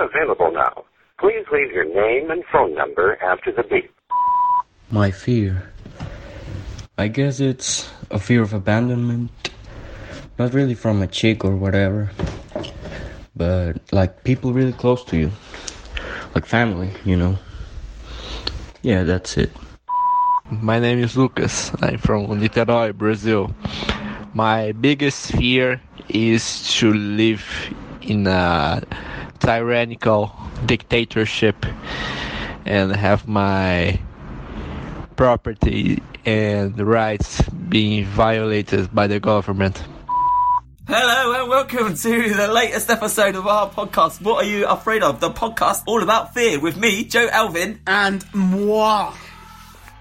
not available now. Please leave your name and phone number after the beep. My fear. I guess it's a fear of abandonment. Not really from a chick or whatever, but like people really close to you. Like family, you know. Yeah, that's it. My name is Lucas. I'm from Niterói, Brazil. My biggest fear is to live in a tyrannical dictatorship and have my property and rights being violated by the government. Hello and welcome to the latest episode of our podcast. What are you afraid of? The podcast all about fear with me, Joe Elvin. And moi,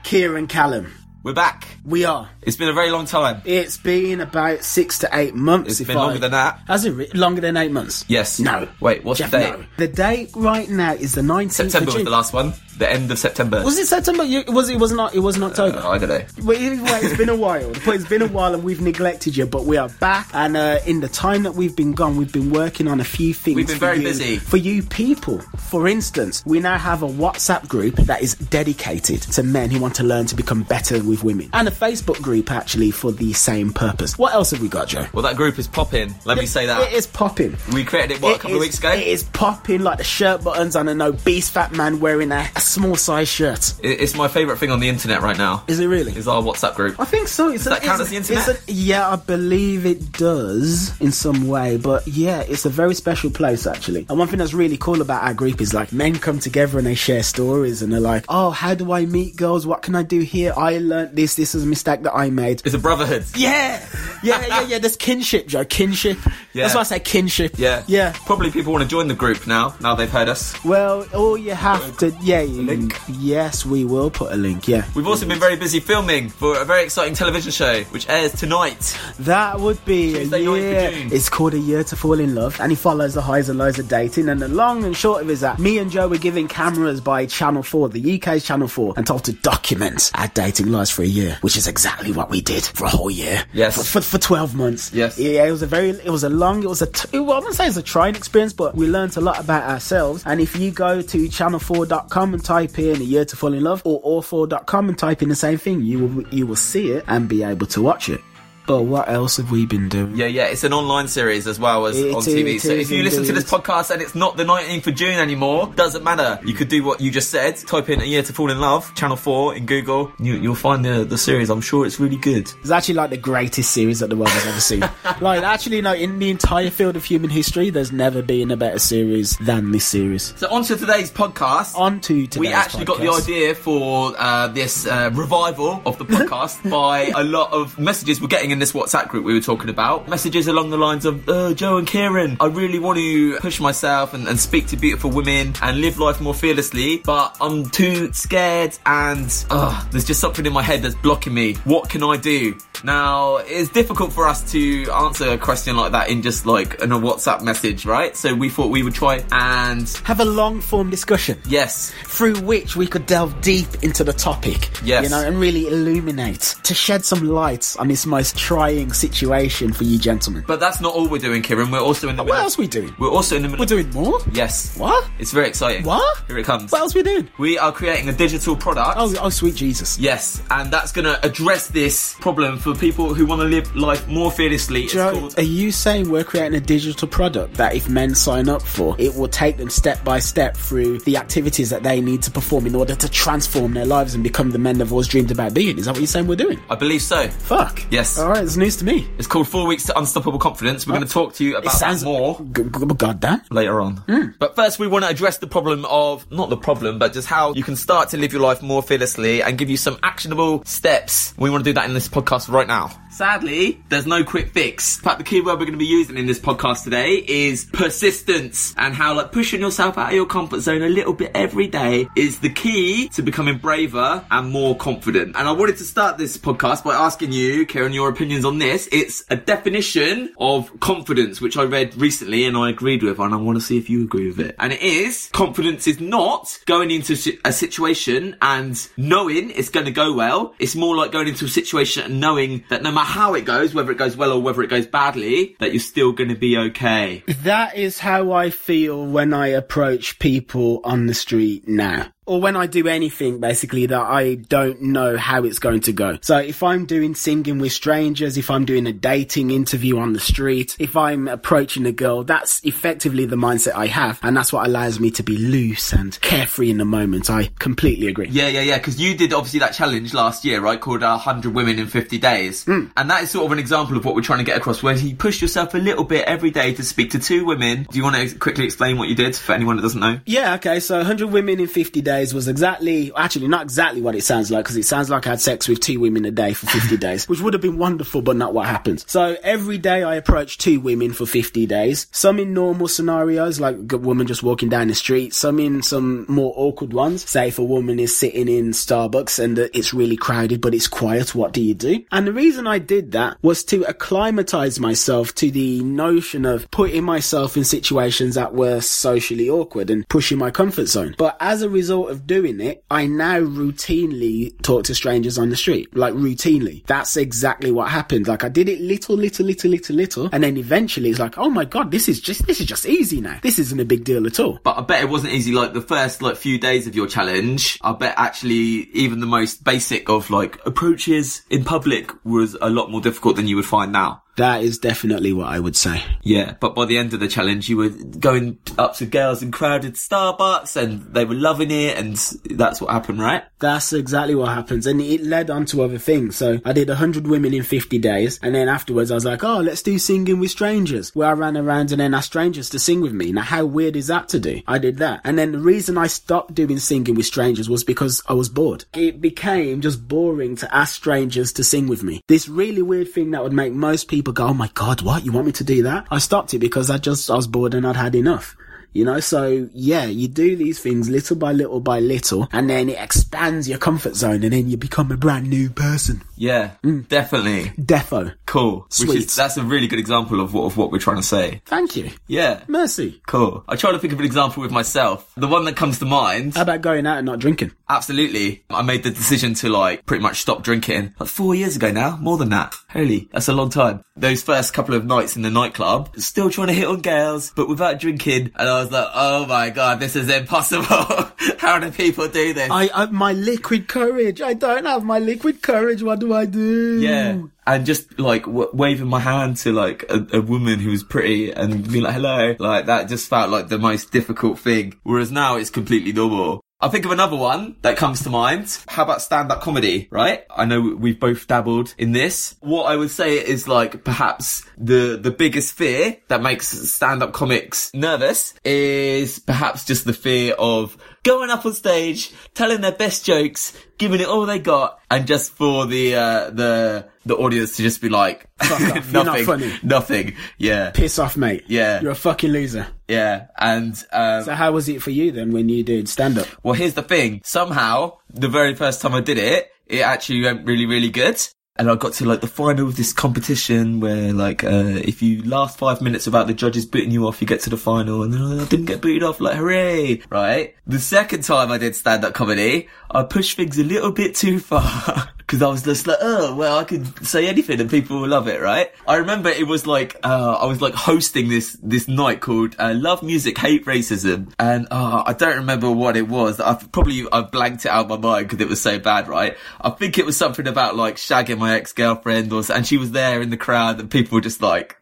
Ciaran Callum. We're back. We are. It's been a very long time. It's been about six to eight months. It's if been I- longer than that. Has it re- longer than eight months? Yes. No. Wait, what's Jeff, the date? no. The date right now is the 19th September of was the last one. The end of September. Was it September? You- Was it? Was not? It was in October. I don't know. Well, either way, it's been a while. But it's been a while, and we've neglected you. But we are back, and uh, in the time that we've been gone, we've been working on a few things. We've been very you- busy. for you people. For instance, we now have a WhatsApp group that is dedicated to men who want to learn to become better with women, and a Facebook group actually for the same purpose. What else have we got, Joe? Well, that group is popping. Let me say that. It is popping. We created it, what, a It couple of weeks ago? It is popping like the shirt buttons on an obese fat man wearing a, a small size shirt. It- It's my favourite thing on the internet right now. Is it really? Is our WhatsApp group. I think so. It's Does that count as the internet? a- yeah, I believe it does in some way. But yeah, it's a very special place actually. And one thing that's really cool about our group is like men come together and they share stories and they're like, "Oh, how do I meet girls? What can I do here? I learned this. This is a mistake that I made." It's a brotherhood. Yeah, yeah, yeah, yeah. There's kinship, Joe. Kinship. Yeah. That's why I say kinship. Yeah. yeah. Probably people want to join the group now, now they've heard us. Well, all you have to, yeah, you, link? Yes, we will put a link. Yeah, We've also been very busy filming for a very exciting television show, which airs tonight. That would be a Tuesday, 9th of year. It's called A Year to Fall in Love, and he follows the highs and lows of dating. And the long and short of it is that me and Joe were given cameras by Channel 4, the UK's Channel 4, and told to document our dating lives for a year, which is exactly what we did for a whole year. Yes. For, for, for 12 months. Yes. Yeah, it was a very, it was a long, it was a, t- well, I wouldn't say it's a trying experience, but we learned a lot about ourselves. And if you go to channel4.com and type in A Year to Fall in Love, or all4.com and type in the same thing, you will, you will see it and be able to watch it. But what else have we been doing? Yeah, yeah, it's an online series as well as It on is, TV. it So if you listen to this podcast and it's not the 19th of June anymore, doesn't matter. You could do what you just said. Type in A Year to Fall in Love, Channel 4 in Google. You, you'll find the, the series. I'm sure it's really good. It's actually like the greatest series that the world has ever seen. like, actually, no, in the entire field of human history, there's never been a better series than this series. So on to today's podcast. On to today's we actually got the idea for uh, this uh, revival of the podcast by a lot of messages we're getting in this WhatsApp group we were talking about. Messages along the lines of, uh, Joe and Ciaran, I really want to push myself and, and speak to beautiful women and live life more fearlessly, but I'm too scared and uh, there's just something in my head that's blocking me. What can I do? Now, it's difficult for us to answer a question like that in just like in a WhatsApp message, right? So we thought we would try and Have a long form discussion yes, through which we could delve deep into the topic. Yes. You know, and really illuminate to shed some light on this most trying situation for you gentlemen. But that's not all we're doing, Ciaran. We're also in the what middle. else we doing? We're also in the middle. We're doing more? Yes. What? It's very exciting. What? Here it comes. What else we doing? we are creating a digital product. Oh, oh, sweet Jesus. Yes, and that's going to address this problem for people who want to live life more fearlessly. Joe, called are you saying we're creating a digital product that if men sign up for, it will take them step by step through the activities that they need to perform in order to transform their lives and become the men they've always dreamed about being? Is that what you're saying we're doing? I believe so. Fuck. Yes. All right, it's news to me. It's called Four Weeks to Unstoppable Confidence. We're going to talk to you about sounds that more G- g- goddamn. later on. Hmm. But first, we want to address the problem of not the problem, but just how you can start to live your life more fearlessly and give you some actionable steps. We want to do that in this podcast right now. Sadly, there's no quick fix. In fact, the key word we're going to be using in this podcast today is persistence and how like pushing yourself out of your comfort zone a little bit every day is the key to becoming braver and more confident. And I wanted to start this podcast by asking you, Karen, your opinions on this. It's a definition of confidence, which I read recently and I agreed with, and I want to see if you agree with it. And it is confidence is not going into a situation and knowing it's going to go well. It's more like going into a situation and knowing that no matter how it goes, whether it goes well or whether it goes badly, that you're still going to be okay. That is how I feel when I approach people on the street now. Or when I do anything basically that I don't know how it's going to go. So if I'm doing singing with strangers, if I'm doing a dating interview on the street, if I'm approaching a girl, that's effectively the mindset I have. And that's what allows me to be loose and carefree in the moment. I completely agree. Yeah, yeah, yeah. Because you did obviously that challenge last year, right? Called uh, 100 Women in 50 Days. And that is sort of an example of what we're trying to get across, where you push yourself a little bit every day to speak to two women. Do you want to quickly explain what you did for anyone that doesn't know? Yeah, okay, so 100 women in 50 days was exactly, actually not exactly what it sounds like, because it sounds like I had sex with two women a day for 50 days, which would have been wonderful, but not what happened. So every day I approached two women for 50 days, some in normal scenarios, like a woman just walking down the street, some in some more awkward ones, say if a woman is sitting in Starbucks and uh, it's really crowded, but it's quiet, what do you do? And the reason I did that was to acclimatize myself to the notion of putting myself in situations that were socially awkward and pushing my comfort zone. But as a result of doing it, I now routinely talk to strangers on the street. Like routinely. That's exactly what happened. Like I did it little, little, little, little, little, and then eventually it's like, oh my god, this is just this is just easy now. This isn't a big deal at all. But I bet it wasn't easy. Like the first like few days of your challenge, I bet actually even the most basic of like approaches in public was a lot more difficult than you would find now. That is definitely what I would say. Yeah, but by the end of the challenge, you were going up to girls in crowded Starbucks, and they were loving it, and that's what happened, right? That's exactly what happens. And it led on to other things. So I did 100 women in 50 days. And then afterwards I was like, oh, let's do singing with strangers. Where I ran around and then asked strangers to sing with me. Now how weird is that to do? I did that. And then the reason I stopped doing singing with strangers was because I was bored. It became just boring to ask strangers to sing with me. This really weird thing that would make most people go, oh my God, what? You want me to do that? I stopped it because I just, I was bored and I'd had enough. You know, so yeah, you do these things little by little by little, and then it expands your comfort zone, and then you become a brand new person. Yeah, mm. definitely. Defo. Cool. Which Sweet. is that's a really good example of what of what we're trying to say. Thank you. Yeah. Mercy. Cool. I try to think of an example with myself. The one that comes to mind, How about going out and not drinking? absolutely. I made the decision to like pretty much stop drinking like four years ago now. More than that. Holy, that's a long time. Those first couple of nights in the nightclub, still trying to hit on girls, but without drinking. And I was like, oh my god, this is impossible. How do people do this? I, I my liquid courage. I don't have my liquid courage. What do I do? Yeah. And just like w- waving my hand to like a, a woman who was pretty and being like, hello, like that just felt like the most difficult thing. Whereas now it's completely normal. I'll think of another one that comes to mind. How about stand-up comedy, right? I know we've both dabbled in this. What I would say is like perhaps the, the biggest fear that makes stand-up comics nervous is perhaps just the fear of going up on stage, telling their best jokes, giving it all they got, and just for the, uh, the, the audience to just be like, Fuck off, you're not nothing, funny. nothing. Yeah. Piss off, mate. Yeah. You're a fucking loser. Yeah. And, um, So how was it for you then when you did stand up? Well, here's the thing. Somehow, the very first time I did it, it actually went really, really good. And I got to like the final of this competition where like, uh, if you last five minutes without the judges booting you off, you get to the final and then I didn't get booted off, like hooray, right? The second time I did stand-up comedy, I pushed things a little bit too far. Cause I was just like, oh, well, I could say anything and people will love it, right? I remember it was like, uh, I was like hosting this, this night called, uh, Love Music, Hate Racism. And, uh, I don't remember what it was. I probably, I blanked it out of my mind because it was so bad, right? I think it was something about like shagging my ex-girlfriend or, and she was there in the crowd and people were just like,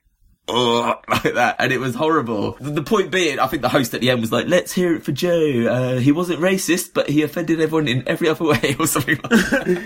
like that. And it was horrible. The, the point being, I think the host at the end was like, let's hear it for Joe. Uh, he wasn't racist, but he offended everyone in every other way or something like that.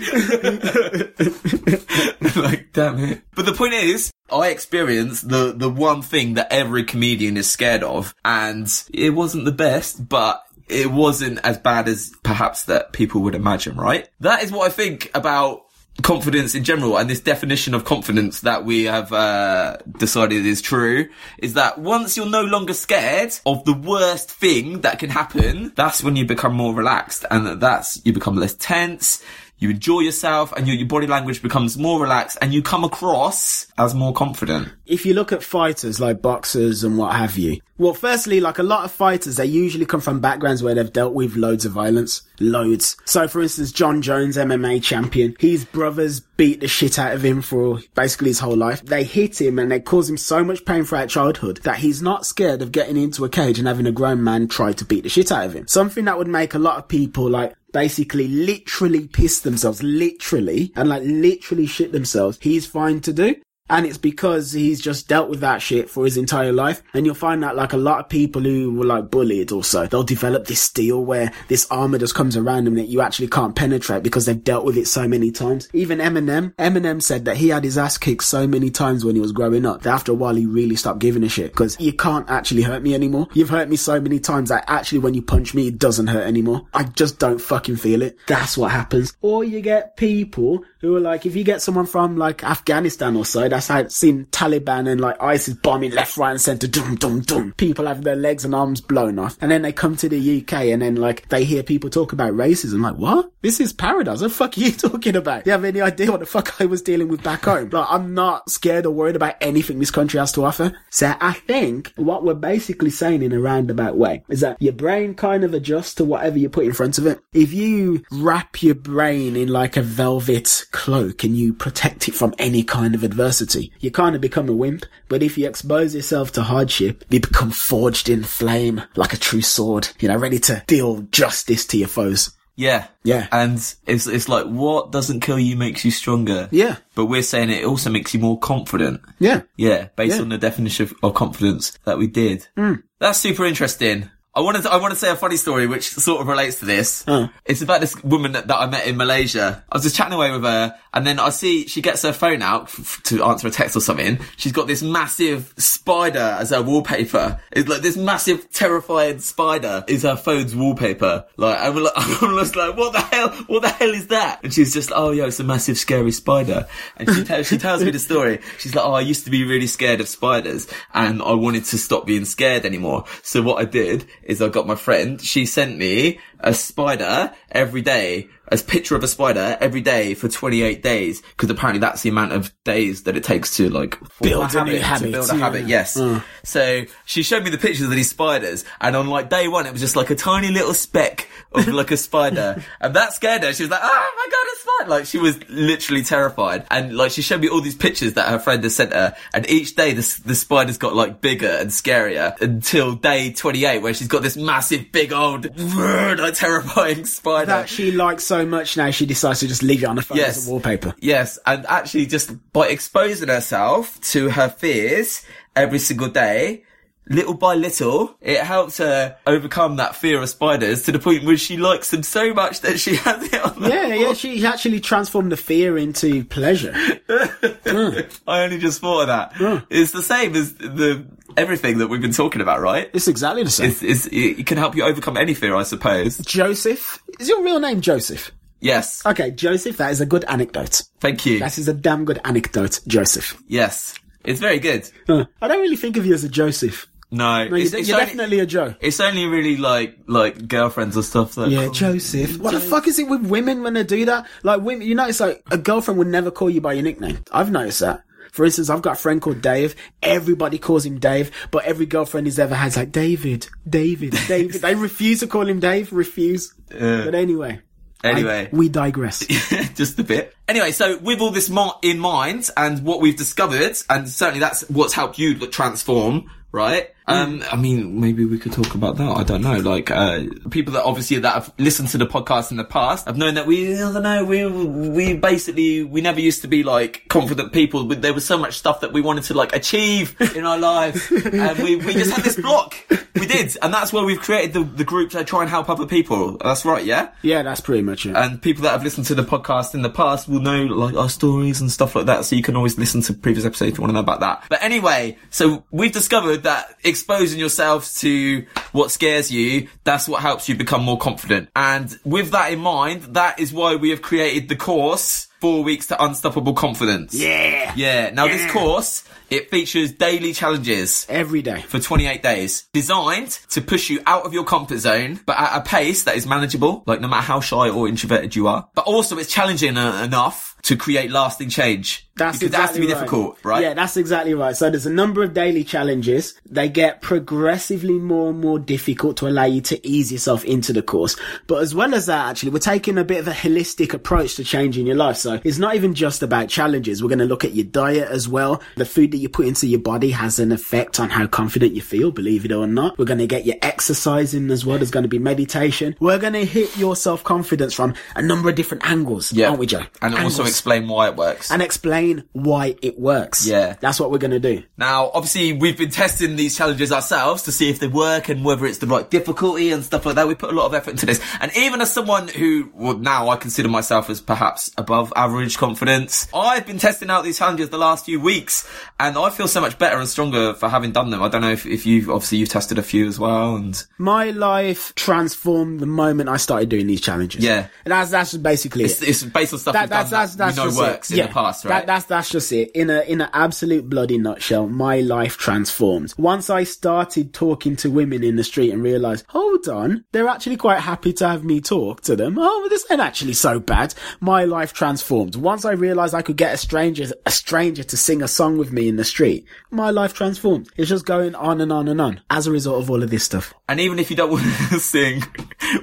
like, damn it. But the point is, I experienced the, the one thing that every comedian is scared of, and it wasn't the best, but it wasn't as bad as perhaps that people would imagine, right? That is what I think about confidence in general and this definition of confidence that we have uh, decided is true is that once you're no longer scared of the worst thing that can happen that's when you become more relaxed and that's you become less tense you enjoy yourself and your, your body language becomes more relaxed and you come across as more confident. If you look at fighters like boxers and what have you, Well, firstly, like a lot of fighters, they usually come from backgrounds where they've dealt with loads of violence. Loads. So, for instance, Jon Jones, MMA champion, his brothers beat the shit out of him for basically his whole life. They hit him and they cause him so much pain throughout childhood that he's not scared of getting into a cage and having a grown man try to beat the shit out of him. Something that would make a lot of people like basically literally piss themselves, literally, and like literally shit themselves, he's fine to do. And it's because he's just dealt with that shit for his entire life. And you'll find that like a lot of people who were like bullied also, they'll develop this steel where this armor just comes around them that you actually can't penetrate because they've dealt with it so many times. Even Eminem, Eminem said that he had his ass kicked so many times when he was growing up that after a while he really stopped giving a shit because you can't actually hurt me anymore. You've hurt me so many times that actually when you punch me, it doesn't hurt anymore. I just don't fucking feel it. That's what happens. Or you get people who are like, if you get someone from like Afghanistan or so, how it's seen Taliban and like ISIS bombing left, right and centre, dum, dum, dum. People have their legs and arms blown off. And then they come to the UK and then like they hear people talk about racism. Like, what? This is paradise. What the fuck are you talking about? Do you have any idea what the fuck I was dealing with back home? Like, I'm not scared or worried about anything this country has to offer. So I think what we're basically saying in a roundabout way is that your brain kind of adjusts to whatever you put in front of it. If you wrap your brain in like a velvet cloak and you protect it from any kind of adversity, you kind of become a wimp. But if you expose yourself to hardship, you become forged in flame like a true sword, you know, ready to deal justice to your foes. Yeah. Yeah. And it's it's like what doesn't kill you makes you stronger. Yeah. But we're saying it also makes you more confident. Yeah. Yeah, based Yeah. on the definition of, of confidence that we did. Hmm. That's super interesting. I wanted to, I want to say a funny story which sort of relates to this. Uh. It's about this woman that, that I met in Malaysia. I was just chatting away with her and then I see she gets her phone out f- to answer a text or something. She's got this massive spider as her wallpaper. It's like this massive terrifying spider is her phone's wallpaper. Like, I'm, like, I'm just like, what the hell, what the hell is that? And she's just, oh yeah, it's a massive scary spider. And she, tells she tells me the story. She's like, oh, I used to be really scared of spiders and I wanted to stop being scared anymore. So what I did is I got my friend, she sent me a spider every day, a picture of a spider every day for 28 days, because apparently that's the amount of days that it takes to like Build a new to habit, build a yeah. habit, yes. Mm. So she showed me the pictures of these spiders, and on like day one, it was just like a tiny little speck of like a spider, and that scared her. She was like, "Oh my god, a spider!" Like she was literally terrified, and like she showed me all these pictures that her friend has sent her, and each day the the spiders got like bigger and scarier until day twenty eight, where she's got this massive, big old, like terrifying spider. That she likes so much now, she decides to just leave it on the phone Yes. as a wallpaper. Yes, and actually just by exposing herself to her fears every single day, little by little, it helped her overcome that fear of spiders to the point where she likes them so much that she has it on the Yeah, yeah, she actually transformed the fear into pleasure. I only just thought of that. It's the same as the everything that we've been talking about, right? It's exactly the same. It's, it's, it can help you overcome any fear, I suppose. Joseph. Is your real name Joseph? Yes. Okay, Joseph, that is a good anecdote. Thank you. That is a damn good anecdote, Joseph. Yes. It's very good. Huh. I don't really think of you as a Joseph. No, No, it's, you're, it's you're only, definitely a Joe. it's only really like like girlfriends or stuff that Yeah, Joseph. What the fuck is it with women when they do that? Like, women, you notice, like, a girlfriend would never call you by your nickname. I've noticed that. For instance, I've got a friend called Dave. Everybody calls him Dave, but every girlfriend he's ever had is like, David, David, David. they refuse to call him Dave, refuse. But anyway. Anyway. I- we digress. just a bit. Anyway, so with all this in mind and what we've discovered, and certainly that's what's helped you transform, right? Um, I mean, maybe we could talk about that. I don't know. Like, uh, people that obviously that have listened to the podcast in the past have known that we, I don't know, we, we basically, we never used to be like confident people, but there was so much stuff that we wanted to like achieve in our lives. and we, we just had this block. We did. And that's where we've created the, the group to try and help other people. That's right, yeah? yeah, that's pretty much it. and people that have listened to the podcast in the past will know like our stories and stuff like that so you can always listen to previous episodes if you want to know about that but anyway so we've discovered that exposing yourself to what scares you that's what helps you become more confident and with that in mind that is why we have created the course four weeks to unstoppable confidence yeah. yeah now this course it features daily challenges Every day. for 28 days, designed to push you out of your comfort zone, but at a pace that is manageable, like no matter how shy or introverted you are. But also it's challenging enough to create lasting change. That's because it has to be difficult, right? Yeah, that's exactly right. So there's a number of daily challenges. They get progressively more and more difficult to allow you to ease yourself into the course. But as well as that, actually, we're taking a bit of a holistic approach to changing your life. So it's not even just about challenges. We're going to look at your diet as well. The food that you put into your body has an effect on how confident you feel, believe it or not. We're going to get your exercise in as well. There's going to be meditation. We're going to hit your self confidence from a number of different angles, Yeah. aren't we, Joe? And also Angles. Explain why it works. and explain why it works. Yeah. That's what we're going to do. Now, obviously, we've been testing these challenges ourselves to see if they work and whether it's the right difficulty and stuff like that. We put a lot of effort into this. And even as someone who, well, now I consider myself as perhaps above average confidence, I've been testing out these challenges the last few weeks and I feel so much better and stronger for having done them. I don't know if, if you've, obviously you've tested a few as well and My life transformed the moment I started doing these challenges. Yeah. And that's, that's basically it's, it. it's based on stuff That, that's, done that's, that that's we know just works it. in yeah. the past, That, right? that's, that's just it. In a, in an absolute bloody nutshell, my life transformed. Once I started talking to women in the street and realized, hold on, they're actually quite happy to have me talk to them. Oh, this ain't actually so bad. My life transformed. Once I realized I could get a stranger, a stranger to sing a song with me in the street, my life transformed. It's just going on and on and on as a result of all of this stuff. and even if you don't want to sing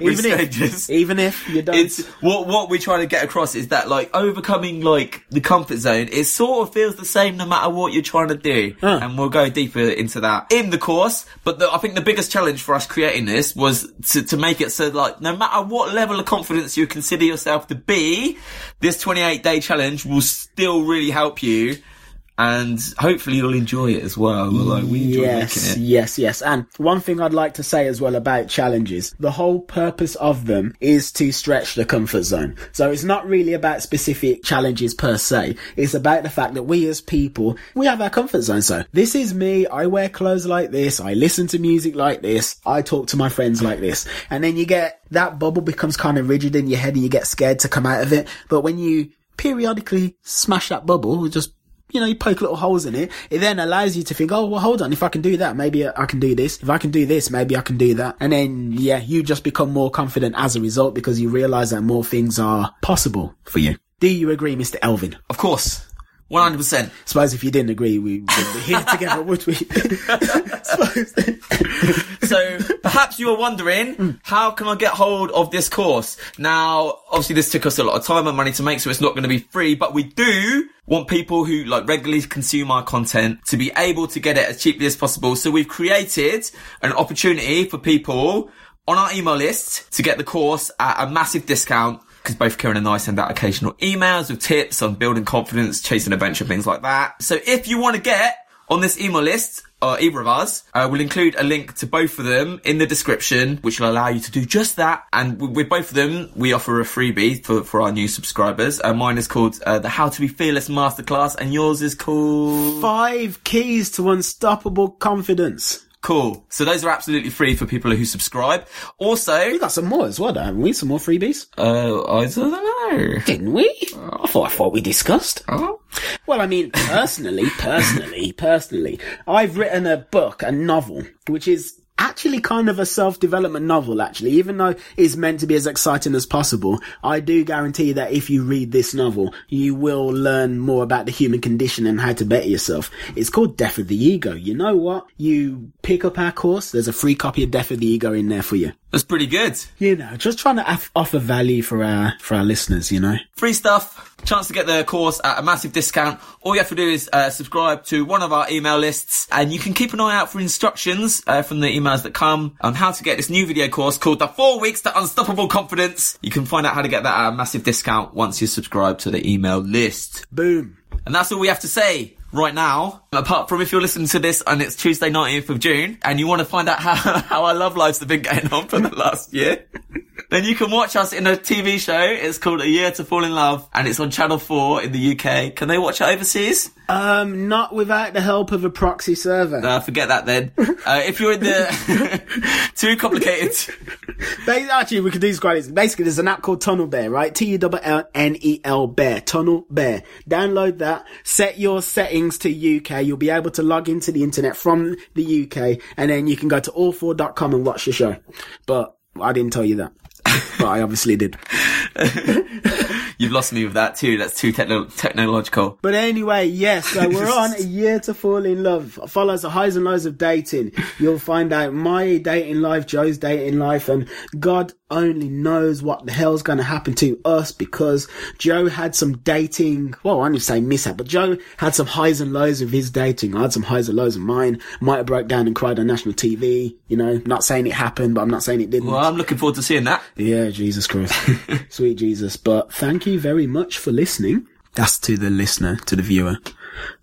Even strangers, if, even if you don't. it's what what we're trying to get across is that like overcoming like the comfort zone it sort of feels the same no matter what you're trying to do Huh. and we'll go deeper into that in the course but the, i think the biggest challenge for us creating this was to, to make it so like no matter what level of confidence you consider yourself to be this 28 day challenge will still really help you and hopefully you'll enjoy it as well like we enjoy yes, making it yes, yes. And one thing I'd like to say as well about challenges, the whole purpose of them is to stretch the comfort zone. So it's not really about specific challenges per se. It's about the fact that we as people, we have our comfort zone. So this is me. I wear clothes like this. I listen to music like this. I talk to my friends like this. And then you get that bubble becomes kind of rigid in your head and you get scared to come out of it. But when you periodically smash that bubble, it just you know, you poke little holes in it. It then allows you to think, oh, well, hold on. If I can do that, maybe I can do this. If I can do this, maybe I can do that. And then, yeah, you just become more confident as a result because you realize that more things are possible for you. Do you agree, Mr. Elvin? of course 100% Suppose if you didn't agree, we wouldn't be here together, would we? So perhaps you are wondering, how can I get hold of this course? Now, obviously this took us a lot of time and money to make, so it's not going to be free, but we do want people who like regularly consume our content to be able to get it as cheaply as possible. So we've created an opportunity for people on our email list to get the course at a massive discount because both Ciaran and I send out occasional emails with tips on building confidence, chasing adventure, things like that. So if you want to get on this email list, or either of us, uh, we'll include a link to both of them in the description, which will allow you to do just that. And with both of them, we offer a freebie for, for our new subscribers. Uh, mine is called uh, the How to Be Fearless Masterclass, and yours is called Five keys to unstoppable confidence. Cool. So those are absolutely free for people who subscribe. Also, We got some more as well, haven't we? Some more freebies? uh, I don't know. Didn't we? I thought, I thought we discussed. Oh. Well, I mean, personally, personally, personally, I've written a book, a novel, which is actually kind of a self-development novel, actually, even though it's meant to be as exciting as possible. I do guarantee that if you read this novel, you will learn more about the human condition and how to better yourself. It's called Death of the Ego. You know what? You pick up our course, there's a free copy of Death of the Ego in there for you. That's pretty good. You know, just trying to offer value for our, for our listeners, you know? Free stuff, chance to get the course at a massive discount. All you have to do is uh, subscribe to one of our email lists, and you can keep an eye out for instructions uh, from the emails that come on how to get this new video course called The Four Weeks to Unstoppable Confidence. You can find out how to get that at a massive discount once you subscribe to the email list. Boom. And that's all we have to say right now. Apart from if you're listening to this and it's Tuesday 19th of June and you want to find out how, how our love lives have been getting on for the last year, then you can watch us in a TV show. It's called A Year to Fall in Love and it's on Channel 4 in the UK. Can they watch it overseas? Um, not without the help of a proxy server. Uh, forget that then. Uh, if you're in the too complicated, Actually, we could do this quite easy. Basically, there's an app called Tunnel Bear, right? T-U-N-N-E-L Bear. Tunnel Bear. Download that. Set your settings to UK. You'll be able to log into the internet from the UK, and then you can go to all4.com and watch the show. But I didn't tell you that. but I obviously did. You've lost me with that too. That's too techno- technological. But anyway, yes, so we're on a year to fall in love. Follows the highs and lows of dating. You'll find out my dating life, Joe's dating life, and God only knows what the hell's going to happen to us because Joe had some dating, well, I won't say mishap, but Joe had some highs and lows of his dating. I had some highs and lows of mine. Might have broke down and cried on national TV, you know, not saying it happened, but I'm not saying it didn't. Well, I'm looking forward to seeing that. Yeah, Jesus Christ. Sweet Jesus. But thank you very much for listening. That's to the listener, to the viewer.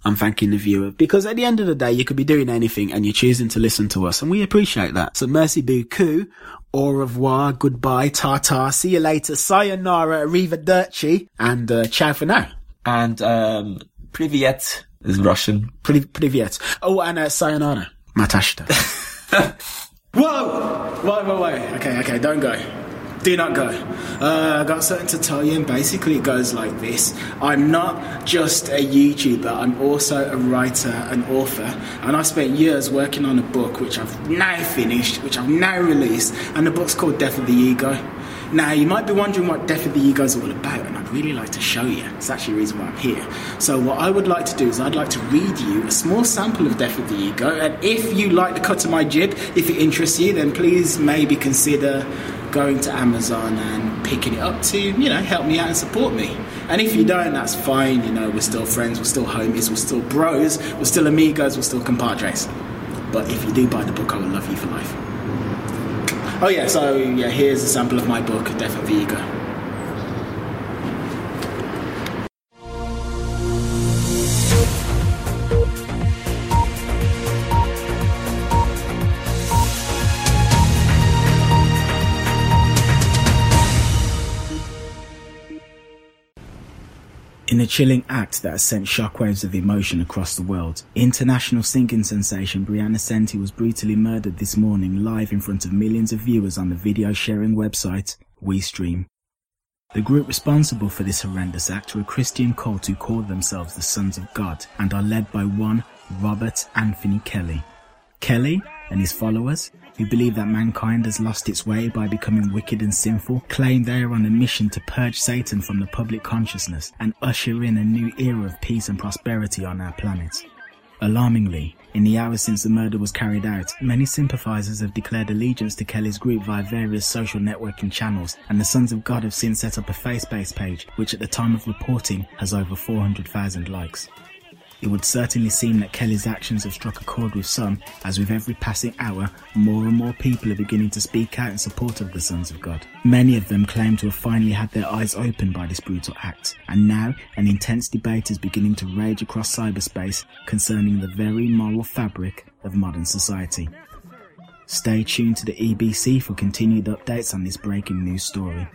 I'm thanking the viewer because at the end of the day, you could be doing anything and you're choosing to listen to us and we appreciate that. So merci beaucoup, au revoir, goodbye, ta-ta, see you later, sayonara, arrivederci, and uh, ciao for now. And um, Privyet is Russian. Pri- Privyet. Oh, and uh, sayonara, matashta. Whoa! Wait, wait, wait. Okay, okay, don't go. Do not go. Uh, I got something to tell you, and basically it goes like this. I'm not just a YouTuber, I'm also a writer, an author, and I spent years working on a book which I've now finished, which I've now released, and the book's called Death of the Ego. Now, you might be wondering what Death of the Ego is all about, and I'd really like to show you. It's actually the reason why I'm here. So, what I would like to do is I'd like to read you a small sample of Death of the Ego, and if you like the cut of my jib, if it interests you, then please maybe consider going to Amazon and picking it up to, you know, help me out and support me. And if you don't, that's fine. You know, we're still friends, we're still homies, we're still bros, we're still amigos, we're still compadres. But if you do buy the book, I will love you for life. Oh yeah, so yeah, here's a sample of my book, Death of the Ego. A chilling act that has sent shockwaves of emotion across the world, international singing sensation Brianna Senti was brutally murdered this morning live in front of millions of viewers on the video sharing website WeStream. The group responsible for this horrendous act were a Christian cult who call themselves the Sons of God and are led by one Robert Anthony Kelly. Kelly and his followers, who believe that mankind has lost its way by becoming wicked and sinful, claim they are on a mission to purge Satan from the public consciousness and usher in a new era of peace and prosperity on our planet. Alarmingly, in the hours since the murder was carried out, many sympathizers have declared allegiance to Kelly's group via various social networking channels, and the Sons of God have since set up a face-based page, which at the time of reporting has over 400,000 likes. It would certainly seem that Kelly's actions have struck a chord with some, as with every passing hour, more and more people are beginning to speak out in support of the Sons of God. Many of them claim to have finally had their eyes opened by this brutal act, and now an intense debate is beginning to rage across cyberspace concerning the very moral fabric of modern society. Stay tuned to the EBC for continued updates on this breaking news story.